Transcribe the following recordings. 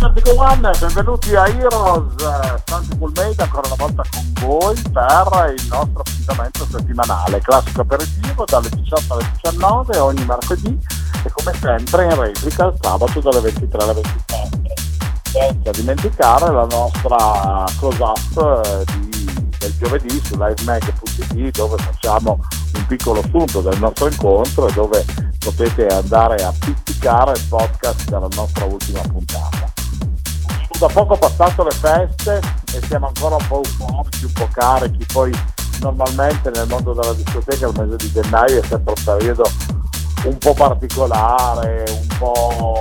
Di Vertigo One, benvenuti a Heroes, Santi Pulmeida ancora una volta con voi per il nostro appuntamento settimanale, classico aperitivo dalle 18 alle 19 ogni martedì e come sempre in replica il sabato dalle 23 alle 24. Senza dimenticare la nostra close-up eh, del giovedì su livemag.it dove facciamo un piccolo spunto del nostro incontro e dove potete andare a pizzicare il podcast della nostra ultima puntata. Da poco passato le feste e siamo ancora un po' euforici, un po' carichi, poi normalmente nel mondo della discoteca il mese di gennaio è sempre un periodo un po' particolare, un po'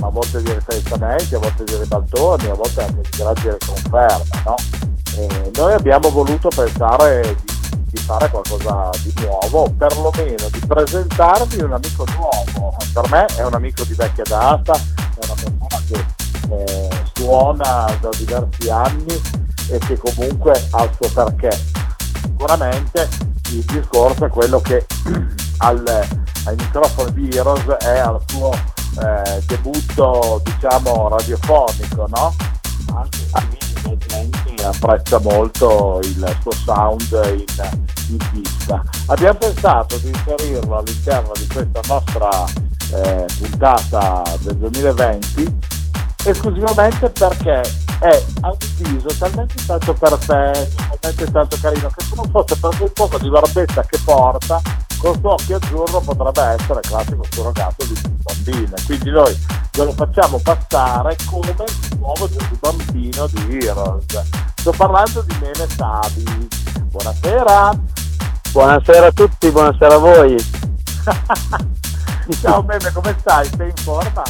a volte di ripensamenti, a volte di ribaltoni, a volte anche di grandi riconferme, no? E noi abbiamo voluto pensare di, di fare qualcosa di nuovo, perlomeno di presentarvi un amico nuovo. Per me è un amico di vecchia data, è una persona che eh, suona da diversi anni e che comunque ha il suo perché. Sicuramente il discorso è quello che al, ai microfoni di Heroes è al suo eh, debutto diciamo radiofonico, no? Anche se la gente apprezza molto il suo sound in, in pista. Abbiamo pensato di inserirlo all'interno di questa nostra eh, puntata del 2020 esclusivamente perché è a un viso talmente tanto perfetto, talmente tanto carino che se non fosse per quel poco di barbetta che porta, con suo occhio azzurro potrebbe essere classico surrogato di Gesù bambino. Quindi noi ve lo facciamo passare come il nuovo bambino di Heroes. Sto parlando di Mene Sabi. Buonasera! Buonasera a tutti, buonasera a voi. Ciao Meme, come stai? Sei in forma?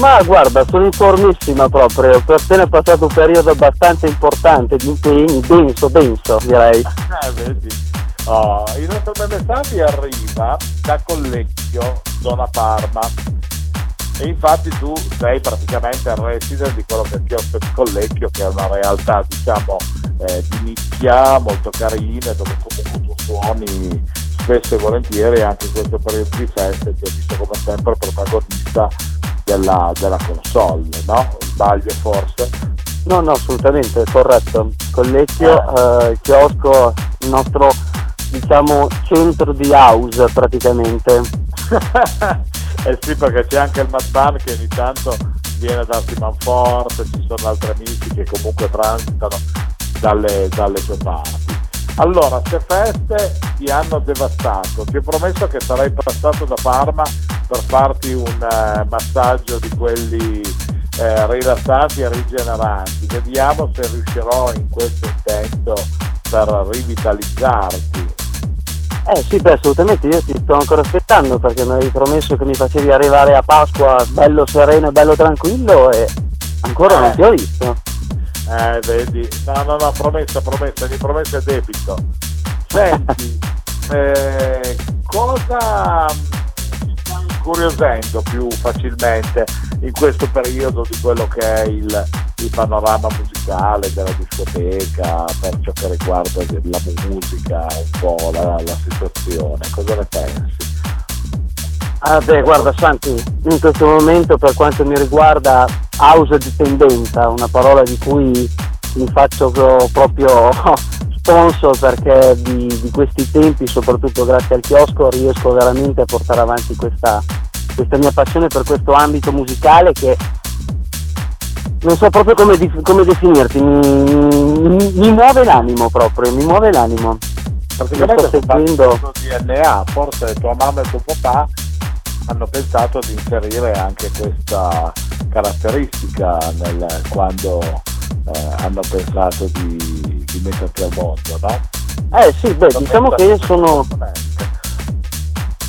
Ma guarda, sono informissima proprio, ho appena passato un periodo abbastanza importante denso, denso direi. Vedi. Oh, il nostro Sabi arriva da Collecchio, zona Parma. E infatti tu sei praticamente il resident di quello che è chiosco di Collecchio, che è una realtà diciamo eh, di nicchia, molto carina, dove comunque tu suoni spesso e volentieri anche in questo periodo di feste ti ho visto come sempre protagonista della, della console, no? Sbaglio forse? No, no, assolutamente, corretto. Collecchio, eh, il chiosco, il nostro, diciamo, centro di house praticamente. eh sì, perché c'è anche il Mad Ban che ogni tanto viene a darti manforte, ci sono altri amici che comunque transitano dalle, dalle tue parti. Allora, se feste ti hanno devastato, ti ho promesso che sarei passato da Parma per farti un eh, massaggio di quelli eh, rilassanti e rigeneranti. Vediamo se riuscirò in questo intento per rivitalizzarti. Eh sì, beh, assolutamente, io ti sto ancora aspettando perché mi avevi promesso che mi facevi arrivare a Pasqua bello sereno e bello tranquillo e ancora non Eh. ti ho visto. Eh, vedi, no, no, no, promessa, promessa, di promessa è debito. Senti, eh, cosa mi sta incuriosendo più facilmente in questo periodo di quello che è il, il panorama musicale della discoteca, per ciò che riguarda la musica, un po' la, la situazione, cosa ne pensi? Ah beh, guarda Santi, in questo momento per quanto mi riguarda house dipendenza, una parola di cui mi faccio pro- proprio sponsor perché di, di questi tempi, soprattutto grazie al chiosco, riesco veramente a portare avanti questa, questa mia passione per questo ambito musicale che non so proprio come, come definirti, mi, mi- mi muove l'animo proprio, mi muove l'animo. Praticamente Lo sto seguendo. DNA, forse tua mamma e tuo papà hanno pensato di inserire anche questa caratteristica nel- quando eh, hanno pensato di, di metterti al mondo, no? Eh sì, beh, diciamo che io sono,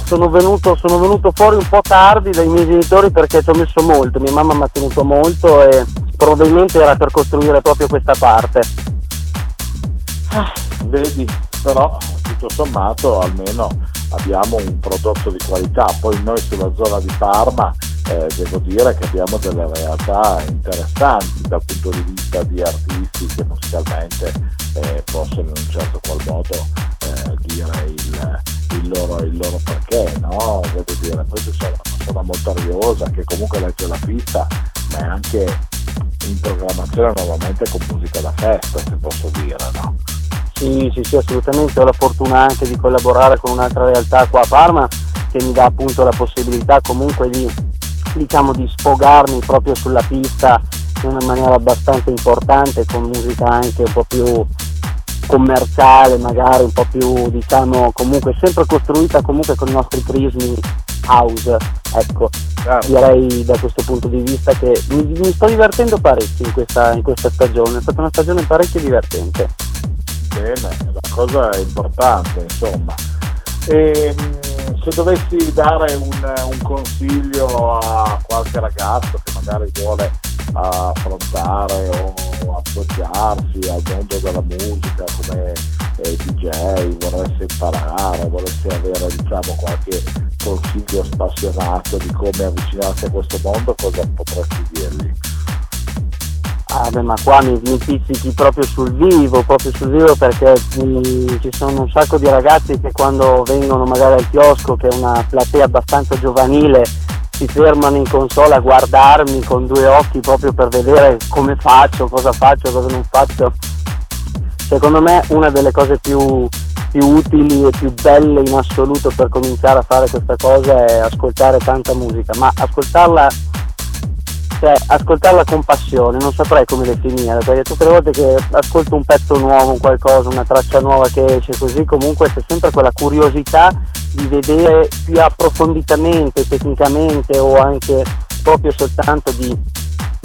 sono venuto, sono venuto fuori un po' tardi dai miei genitori perché ci ho messo molto, mia mamma mi ha tenuto molto e probabilmente era per costruire proprio questa parte. Vedi, però tutto sommato almeno abbiamo un prodotto di qualità. Poi noi sulla zona di Parma eh, devo dire che abbiamo delle realtà interessanti dal punto di vista di artisti che musicalmente eh, possono in un certo qual modo eh, dire il, il, loro, il, loro, perché, no? Devo dire, poi sono una persona molto ariosa che comunque legge la pista, ma è anche in programmazione normalmente con musica da festa, se posso dire, no? Sì, sì, sì, assolutamente. Ho la fortuna anche di collaborare con un'altra realtà qua a Parma che mi dà appunto la possibilità comunque di, diciamo, di sfogarmi proprio sulla pista in una maniera abbastanza importante con musica anche un po' più commerciale, magari un po' più diciamo comunque sempre costruita comunque con i nostri prismi house. Ecco, certo. direi da questo punto di vista che mi, mi sto divertendo parecchio in questa, in questa stagione, è stata una stagione parecchio divertente bene, la cosa importante, insomma. E, ehm, se dovessi dare un, un, consiglio a qualche ragazzo che magari vuole affrontare o associarsi al mondo della musica come eh, DJ, vorreste imparare, vorreste avere diciamo, qualche consiglio spassionato di come avvicinarsi a questo mondo, cosa potresti dirgli? Ah ma qua mi, mi pizzichi proprio sul vivo, proprio sul vivo perché mi, ci sono un sacco di ragazzi che quando vengono magari al chiosco, che è una platea abbastanza giovanile, si fermano in console a guardarmi con due occhi proprio per vedere come faccio, cosa faccio, cosa non faccio. Secondo me una delle cose più, più utili e più belle in assoluto per cominciare a fare questa cosa è ascoltare tanta musica, ma ascoltarla cioè ascoltarla con passione, non saprei come definire, perché tutte le volte che ascolto un pezzo nuovo, un qualcosa, una traccia nuova che esce così, comunque c'è sempre quella curiosità di vedere più approfonditamente, tecnicamente o anche proprio soltanto di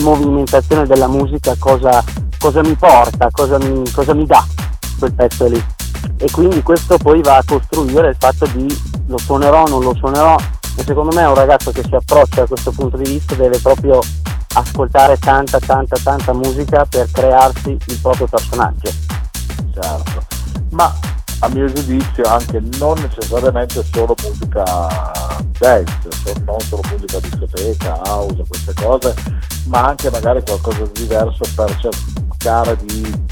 movimentazione della musica cosa, cosa mi porta, cosa mi, cosa mi dà quel pezzo lì. E quindi questo poi va a costruire il fatto di lo suonerò, non lo suonerò, e secondo me un ragazzo che si approccia a questo punto di vista deve proprio ascoltare tanta tanta tanta musica per crearsi il proprio personaggio. Certo, ma a mio giudizio anche non necessariamente solo musica dance, non solo musica discoteca, house, queste cose, ma anche magari qualcosa di diverso per cercare di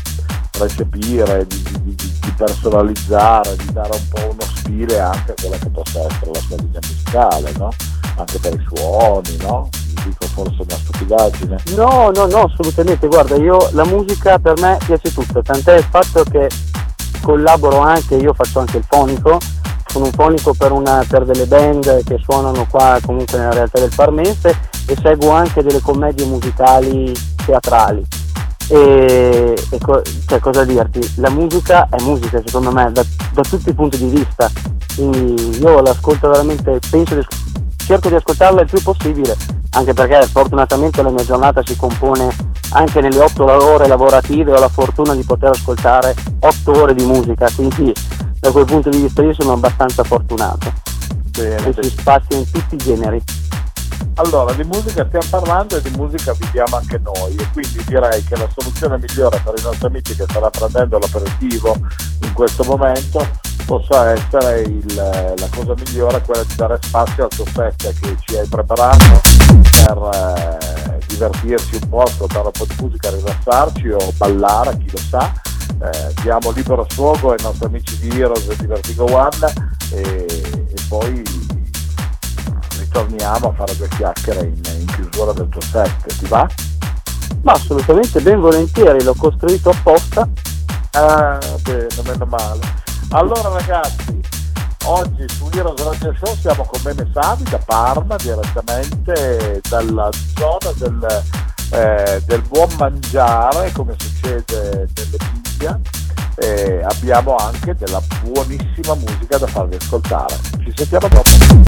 recepire, di, di, di, personalizzare, di dare un po' uno stile anche a quella che possa essere la sua linea musicale, no? Anche per i suoni, no? Dico forse una stupidaggine. No, no, no, assolutamente, guarda, io la musica per me piace tutto, tant'è il fatto che collaboro anche, io faccio anche il fonico, sono un fonico per, una, per delle band che suonano qua comunque nella realtà del Parmense e seguo anche delle commedie musicali teatrali e, e co- cioè, cosa dirti? La musica è musica secondo me da, da, tutti i punti di vista, quindi io l'ascolto veramente, penso di, cerco di ascoltarla il più possibile, anche perché fortunatamente la mia giornata si compone anche nelle otto ore lavorative, ho la fortuna di poter ascoltare otto ore di musica, quindi da quel punto di vista io sono abbastanza fortunato. Bene, e si spazia in tutti i generi. Allora, di musica stiamo parlando e di musica viviamo anche noi e quindi direi che la soluzione migliore per i nostri amici che stanno prendendo l'aperitivo in questo momento possa essere il, la cosa migliore quella di dare spazio al tuo set che ci hai preparato per eh, divertirci un po', ascoltare un po' di musica, rilassarci o ballare, chi lo sa. Eh, diamo libero sfogo ai nostri amici di Heroes e di Vertigo One e, e poi ritorniamo a fare due chiacchiere in, in chiusura del tuo set, ti va? Ma assolutamente ben volentieri, l'ho costruito apposta. Ah, bene, meno male. Allora ragazzi, oggi su Heroes Radio Show siamo con Bene Savi da Parma, direttamente dalla zona del, eh, del buon mangiare, come succede nelle Bibbia. E abbiamo anche della buonissima musica da farvi ascoltare. Ci sentiamo dopo.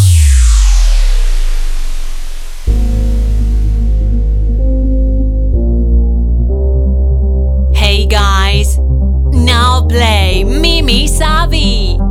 Play Mimi Savi.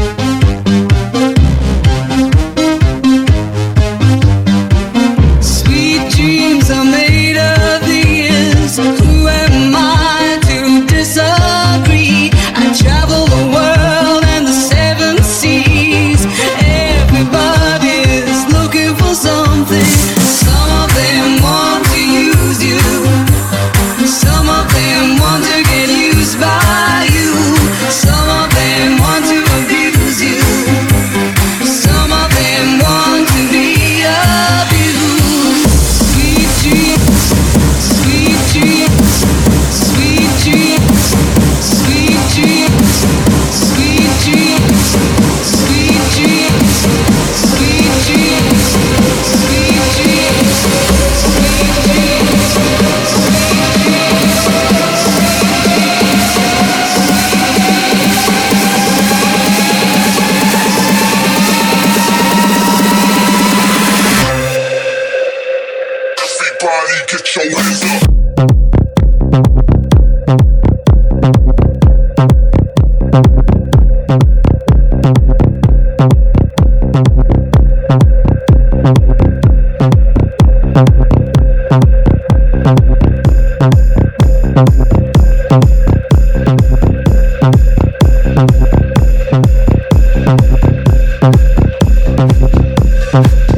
Bye.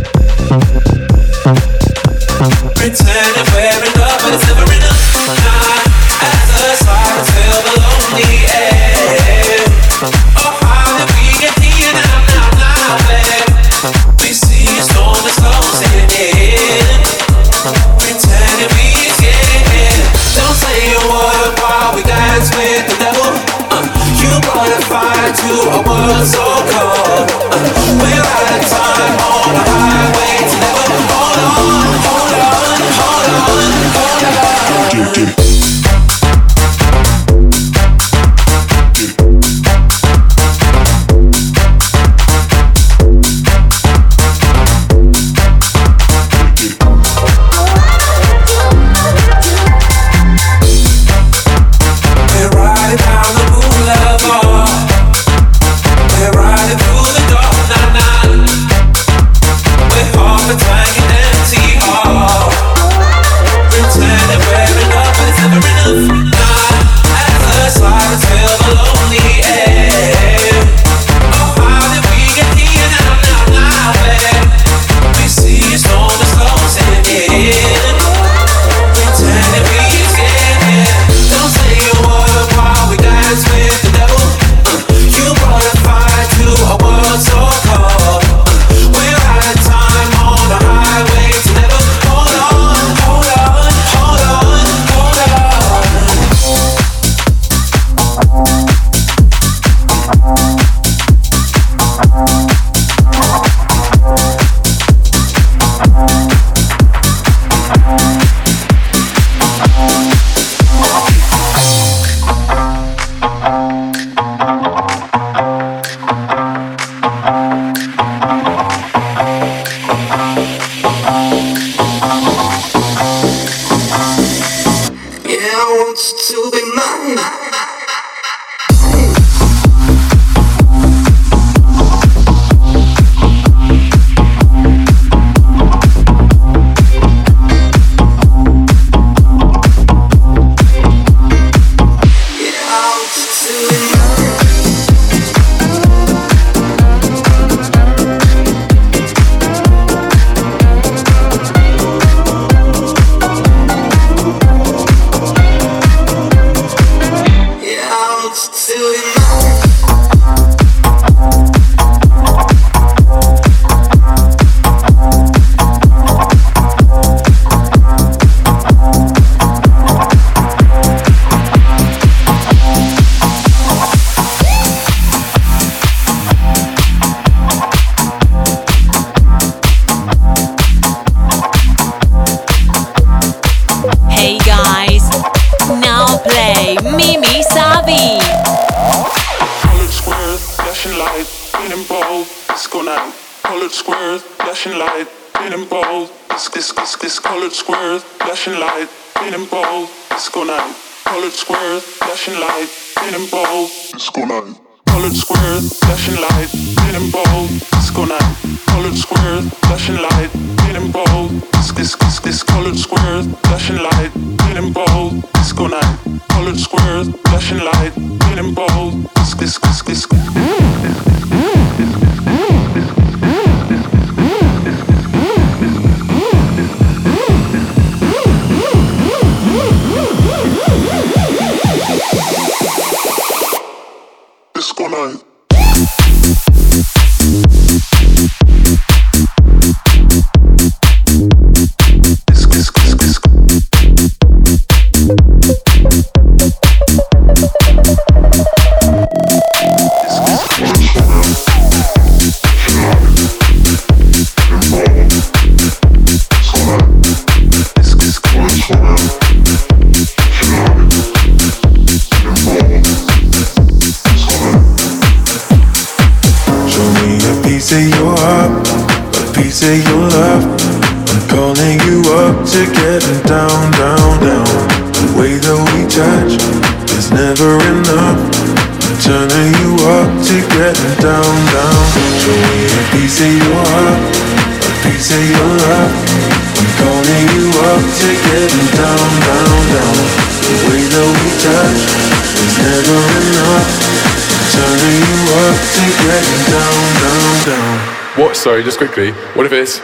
be. What if it's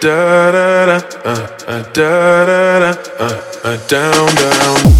da da da uh, uh, da da da uh, uh, down down.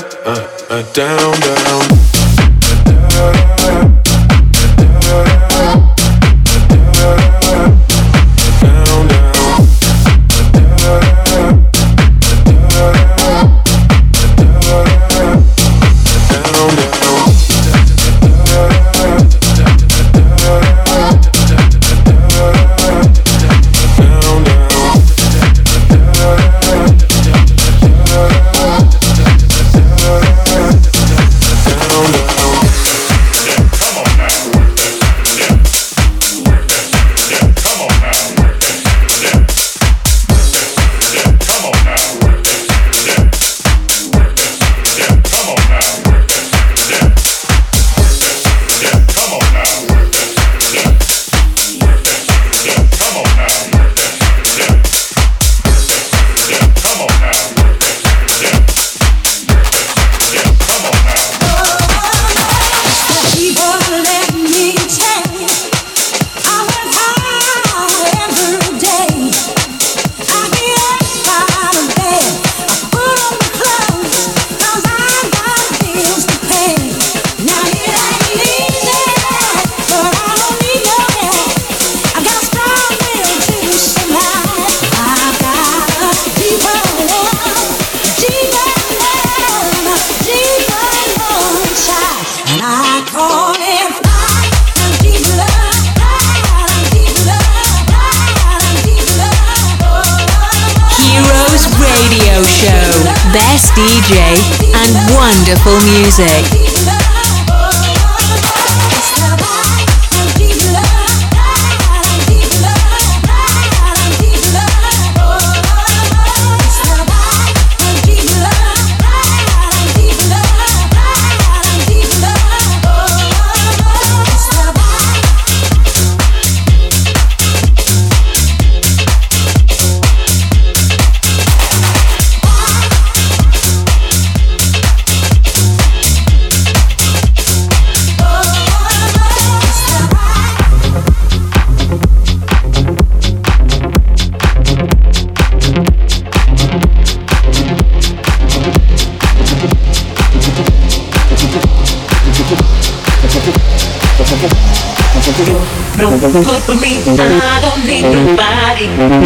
music.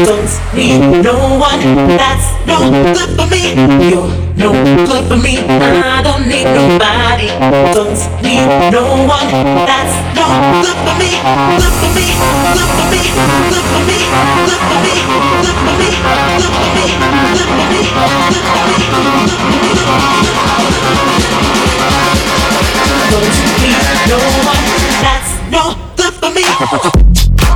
Don't need no one. That's no good for me. You're no good for me. I don't need nobody. Don't need no one. That's no good for me. Good for me. Good for me. Good for me. Good for me. Good for me. Good for me. Good for me. Good for me. No no good for me.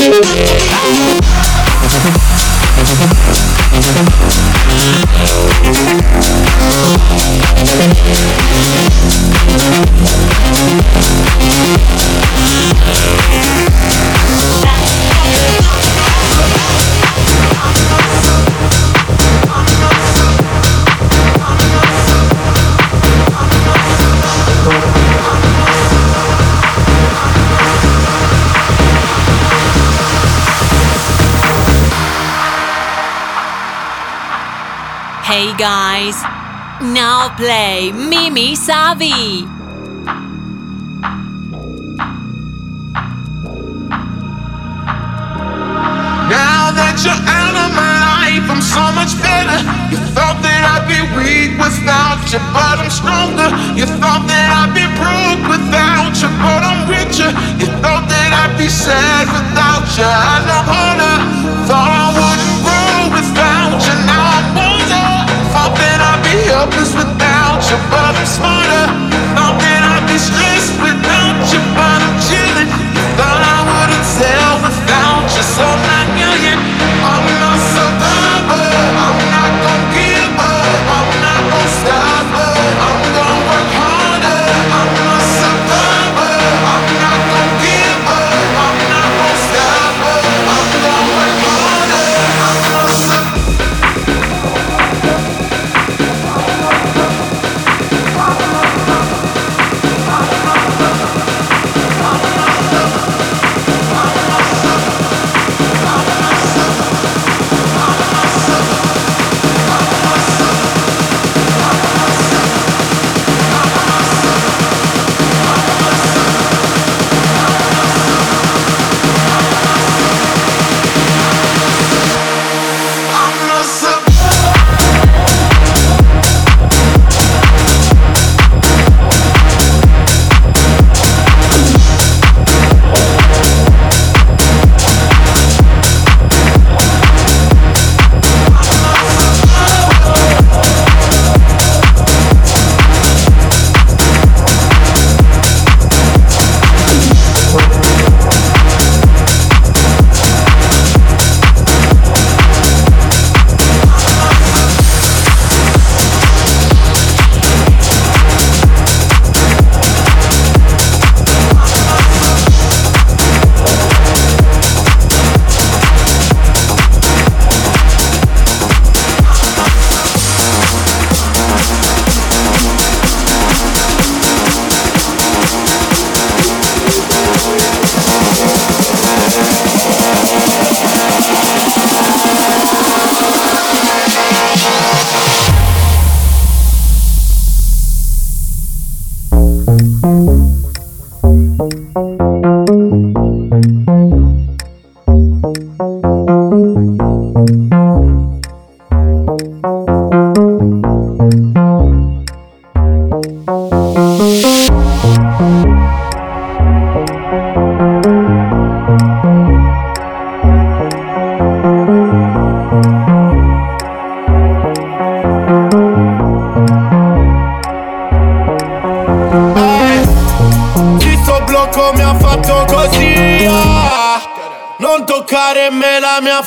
Thank guys, now play Mimi Savi. Now that you're out of my life, I'm so much better. You thought that I'd be weak without you, but I'm stronger. You thought that I'd be broke without you, but I'm richer. You thought that I'd be sad without you, I know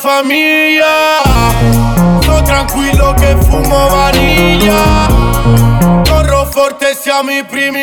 famiglia. Sto tranquillo che fumo vaniglia. Corro forte, siamo i primi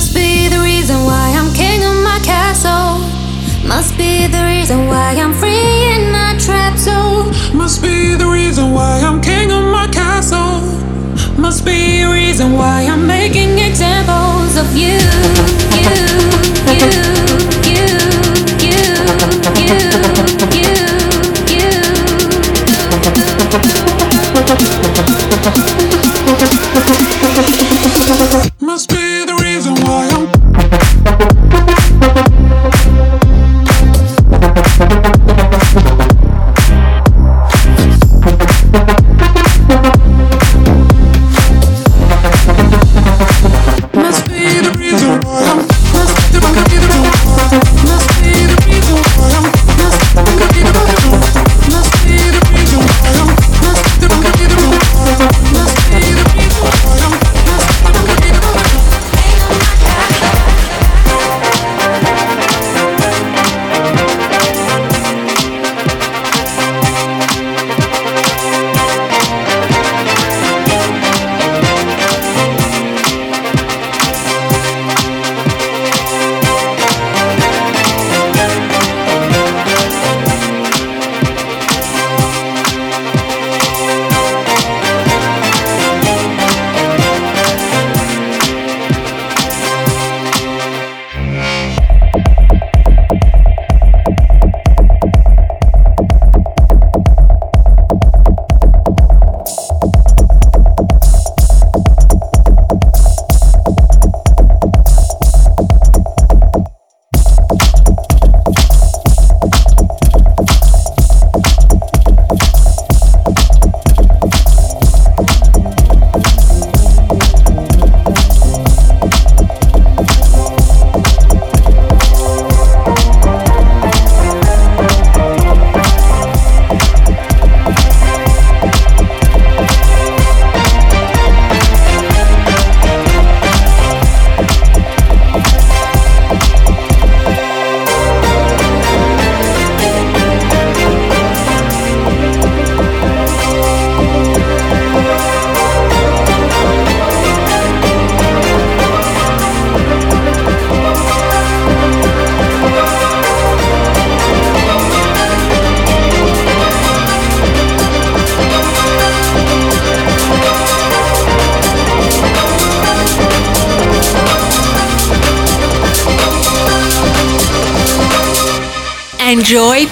Must be the reason why I'm king of my castle. Must be the reason why I'm free in my trap zone. Must be the reason why I'm king of my castle. Must be the reason why I'm making examples of you, you, you, you, you, you, you. you. Must be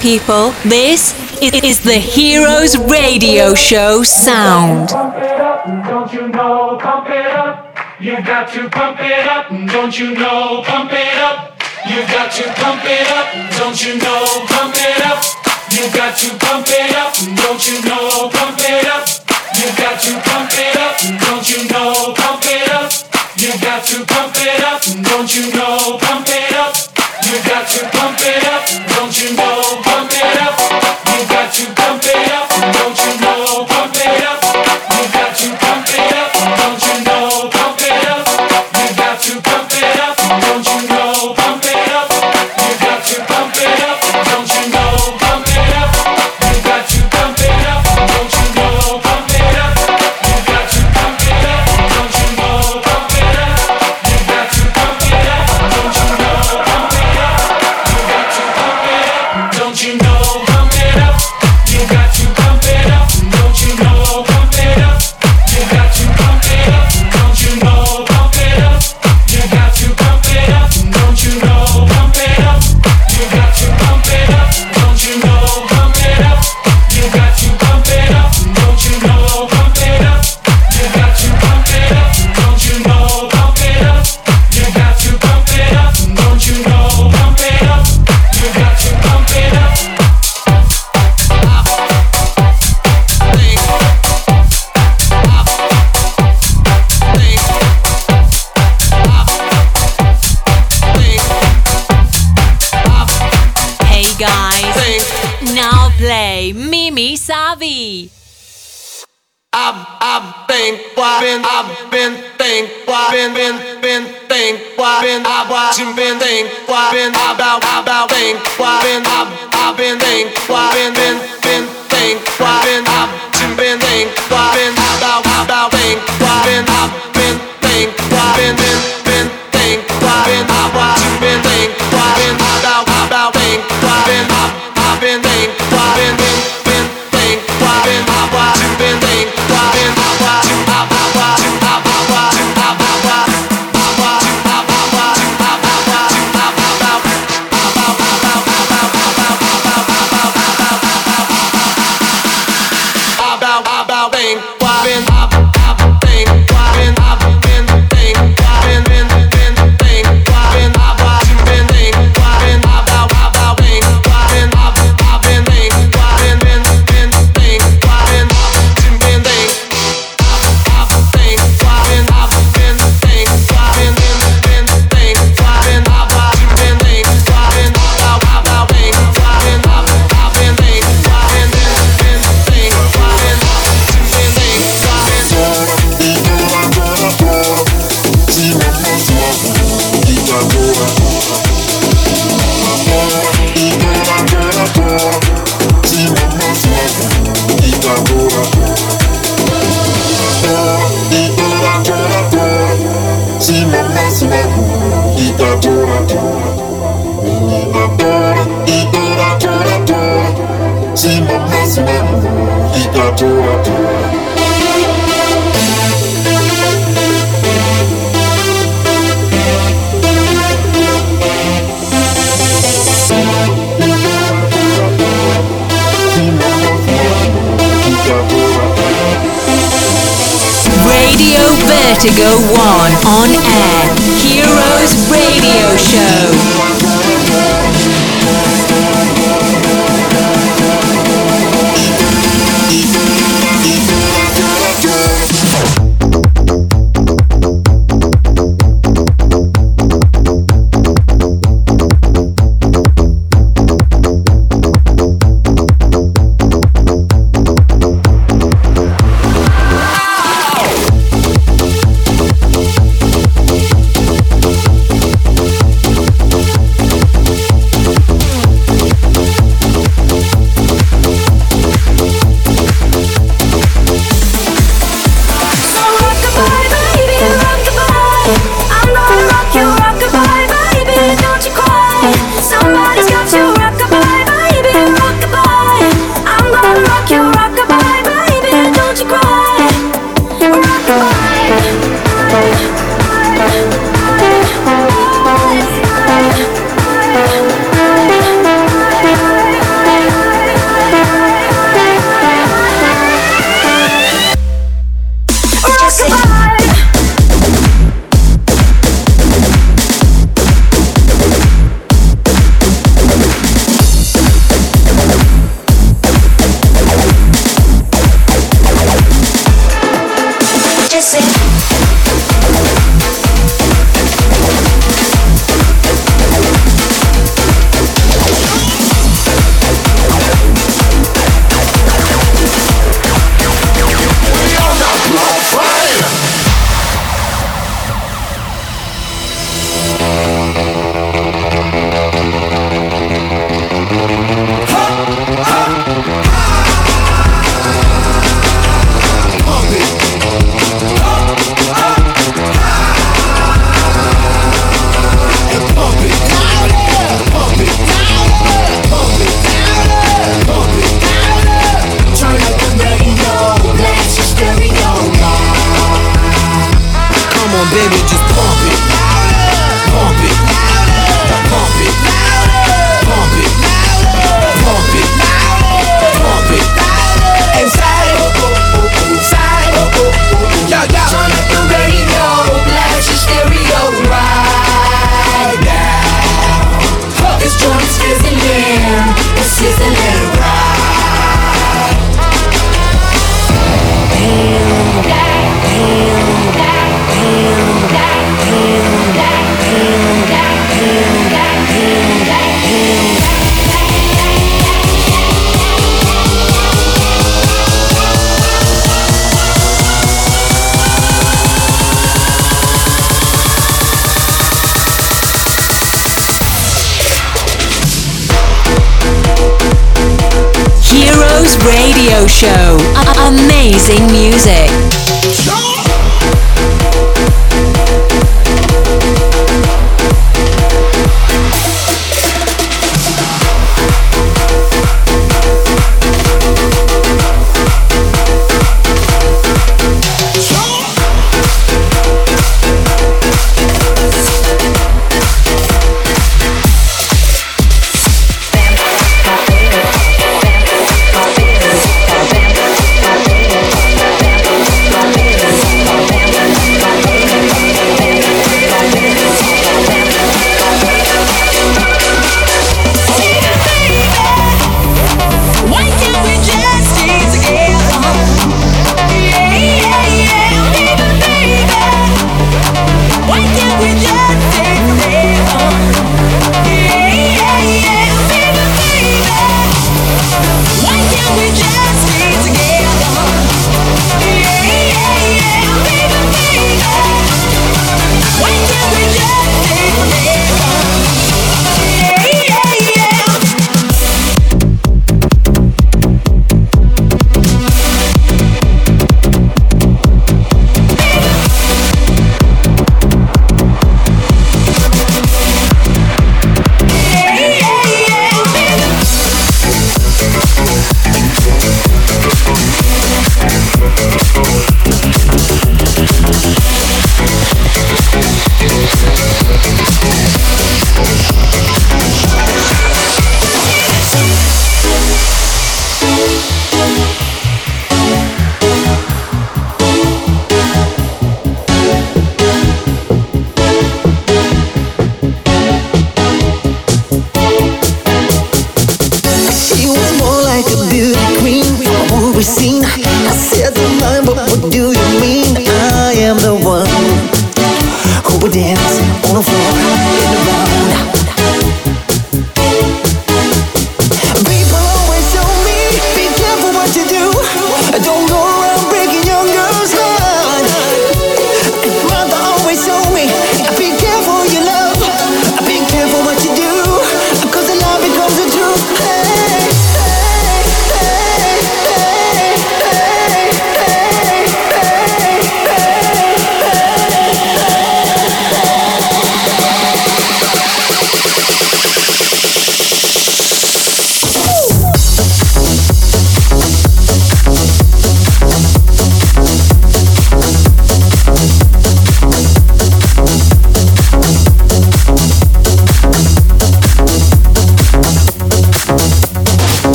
people, this is the Heroes Radio Show sound. Pump it up, don't you know? Pump it up. You got to pump it up, don't you know? Pump it up. You got to pump it up, don't you know? Pump it up.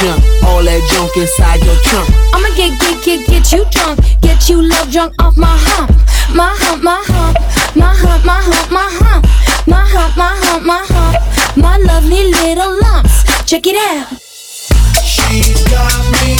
junk, all that junk inside your trunk. I'ma get, get, get, get you drunk, get you love drunk off my hump, my hump, my hump, my hump, my hump, my hump, my hump, my hump, my hump, my lovely little lumps. Check it out. She's got me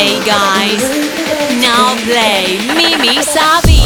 Hey guys, now play Mimi Sabi.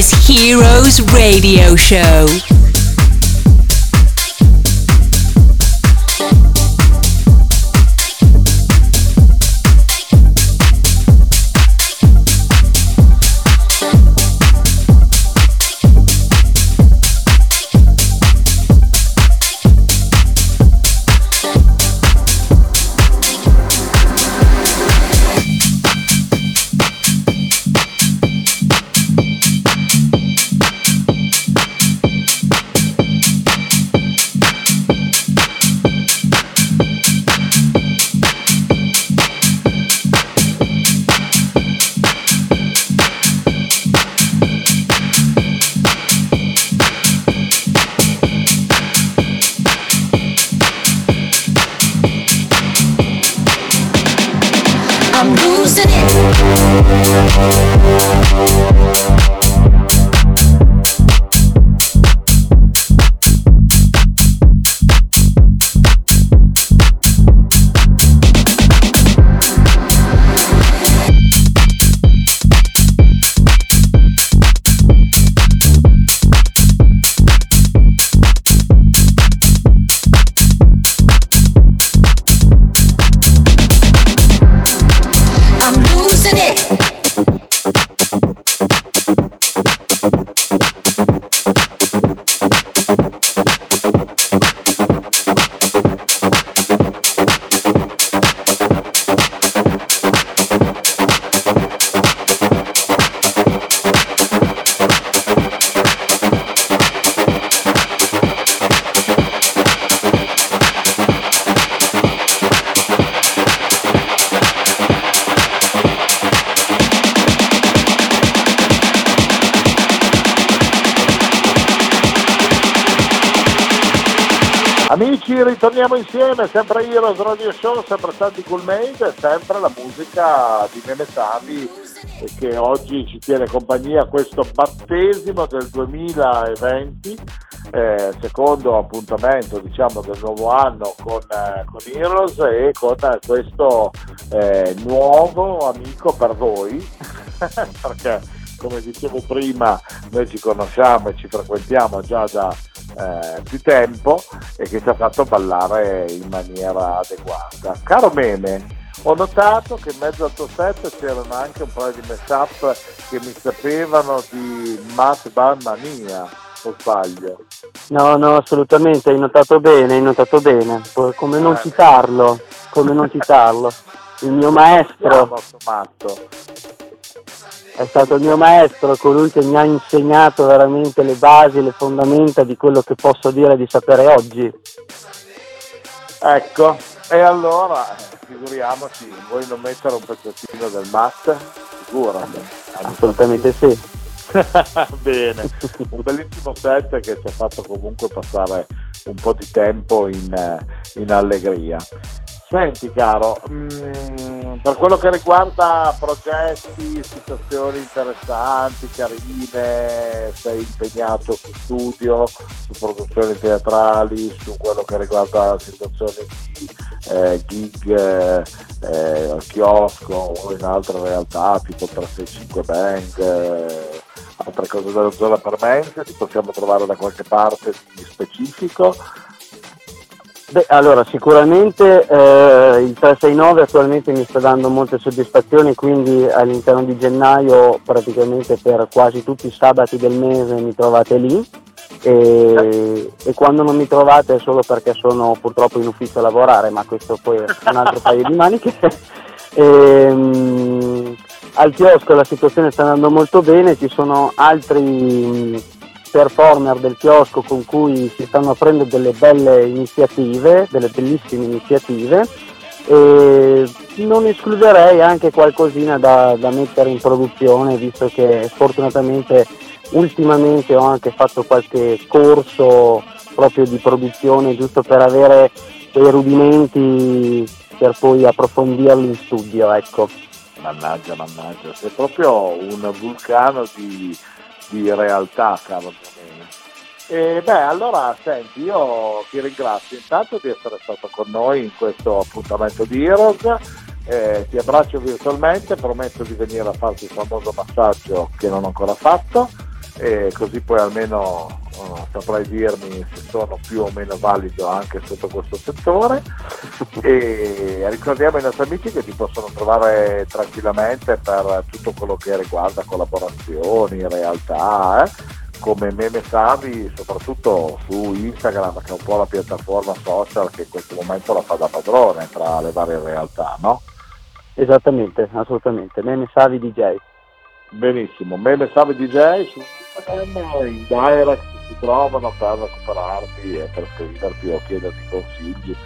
Is Heroes Radio Show. Amici, ritorniamo insieme, sempre Heroes Radio Show, sempre Santi Cool Made, sempre la musica di Nene Savi che oggi ci tiene compagnia a questo battesimo del 2020, eh, secondo appuntamento diciamo del nuovo anno con, eh, con Heroes e con eh, questo nuovo amico per voi, perché come dicevo prima noi ci conosciamo e ci frequentiamo già da eh, più tempo e che ci ha fatto ballare in maniera adeguata. Caro Mene, ho notato che in mezzo al tuo set c'erano anche un paio di mashup che mi sapevano di Matt Ban Mania, o sbaglio? No, no, assolutamente, hai notato bene, hai notato bene. Come non Eh. citarlo, come non citarlo. Il mio maestro matto. È stato il mio maestro, colui che mi ha insegnato veramente le basi, le fondamenta di quello che posso dire di sapere oggi. Ecco, e allora figuriamoci, vuoi non mettere un pezzettino del Matt? Sicuro. Assolutamente sì. Bene, un bellissimo set che ci ha fatto comunque passare un po' di tempo in, eh, in allegria. Senti caro, mm, per quello che riguarda progetti, situazioni interessanti, carine, sei impegnato su studio, su produzioni teatrali, su quello che riguarda situazioni di eh, gig eh, eh, al chiosco o in altre realtà tipo 365 Bang, eh, altre cose della zona permanente, ti possiamo trovare da qualche parte di specifico. Beh, allora sicuramente eh, il 369 attualmente mi sta dando molte soddisfazioni, quindi all'interno di gennaio praticamente per quasi tutti i sabati del mese mi trovate lì. e, e quando non mi trovate è solo perché sono purtroppo in ufficio a lavorare, ma questo poi è un altro paio di maniche. Ehm, al chiosco la situazione sta andando molto bene, ci sono altri mh, performer del chiosco con cui si stanno aprendo delle belle iniziative, delle bellissime iniziative e non escluderei anche qualcosina da, da mettere in produzione visto che fortunatamente ultimamente ho anche fatto qualche corso proprio di produzione giusto per avere dei rudimenti per poi approfondirli in studio ecco. Mannaggia, mannaggia, sei proprio un vulcano di, di realtà, caro bene. E beh, allora senti, io ti ringrazio intanto di essere stato con noi in questo appuntamento di Heroes. Eh, ti abbraccio virtualmente, prometto di venire a farti il famoso massaggio che non ho ancora fatto, e così poi almeno eh, saprai dirmi se sono più o meno valido anche sotto questo settore. E ricordiamo ai nostri amici che ti possono trovare tranquillamente per tutto quello che riguarda collaborazioni, realtà. eh come Meme Savi, soprattutto su Instagram, che è un po' la piattaforma social che in questo momento la fa da padrone tra le varie realtà, no? Esattamente, assolutamente. Meme Savi DJ. Benissimo, Meme Savi DJ su Instagram, in direct si trovano per recuperarti e per scriverti o chiederti consigli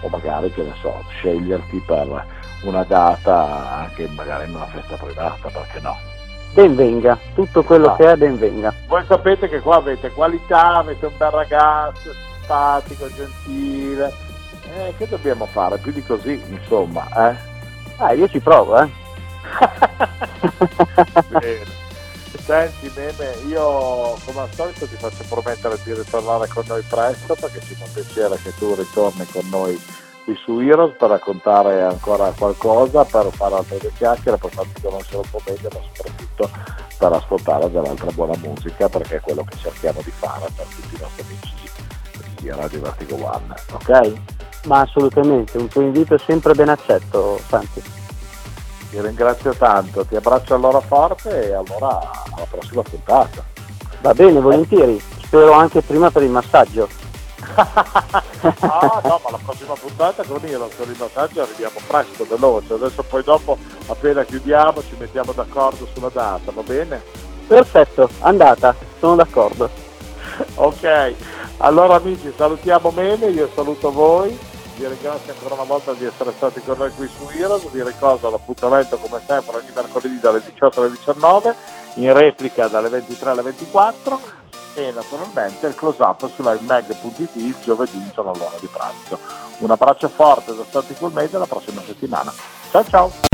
o magari, che ne so, sceglierti per una data anche magari in una festa privata, perché no? Ben venga, tutto quello Ah. che è ben venga. Voi sapete che qua avete qualità, avete un bel ragazzo, simpatico, gentile. Eh, che dobbiamo fare? Più di così, insomma, eh? Ah, io ci provo, eh. Bene. Senti, Meme, io come al solito ti faccio promettere di ritornare con noi presto perché ci fa piacere che tu ritorni con noi qui su Heroes per raccontare ancora qualcosa, per fare altre due chiacchiere, per farti conoscere un po' meglio, ma soprattutto per ascoltare dell'altra buona musica perché è quello che cerchiamo di fare per tutti i nostri amici di Radio Vertigo One, ok? Ma assolutamente, un tuo invito è sempre ben accetto, Santi. Ti ringrazio tanto, ti abbraccio allora forte e allora alla prossima puntata. Va bene, volentieri. Spero anche prima per il massaggio. Ah no, ma la prossima puntata con Iro, con il massaggio arriviamo presto, veloce. Adesso poi dopo, appena chiudiamo, ci mettiamo d'accordo sulla data, va bene? Perfetto, andata, sono d'accordo. Ok, allora amici salutiamo Mene, io saluto voi, vi ringrazio ancora una volta di essere stati con noi qui su Heroes, vi ricordo l'appuntamento come sempre ogni mercoledì dalle 18 alle 19, in replica dalle 23 alle 24 e naturalmente il close up sulla mag.it il giovedì intorno all'ora di pranzo. Un abbraccio forte da Santi Cool Media la prossima settimana. Ciao ciao!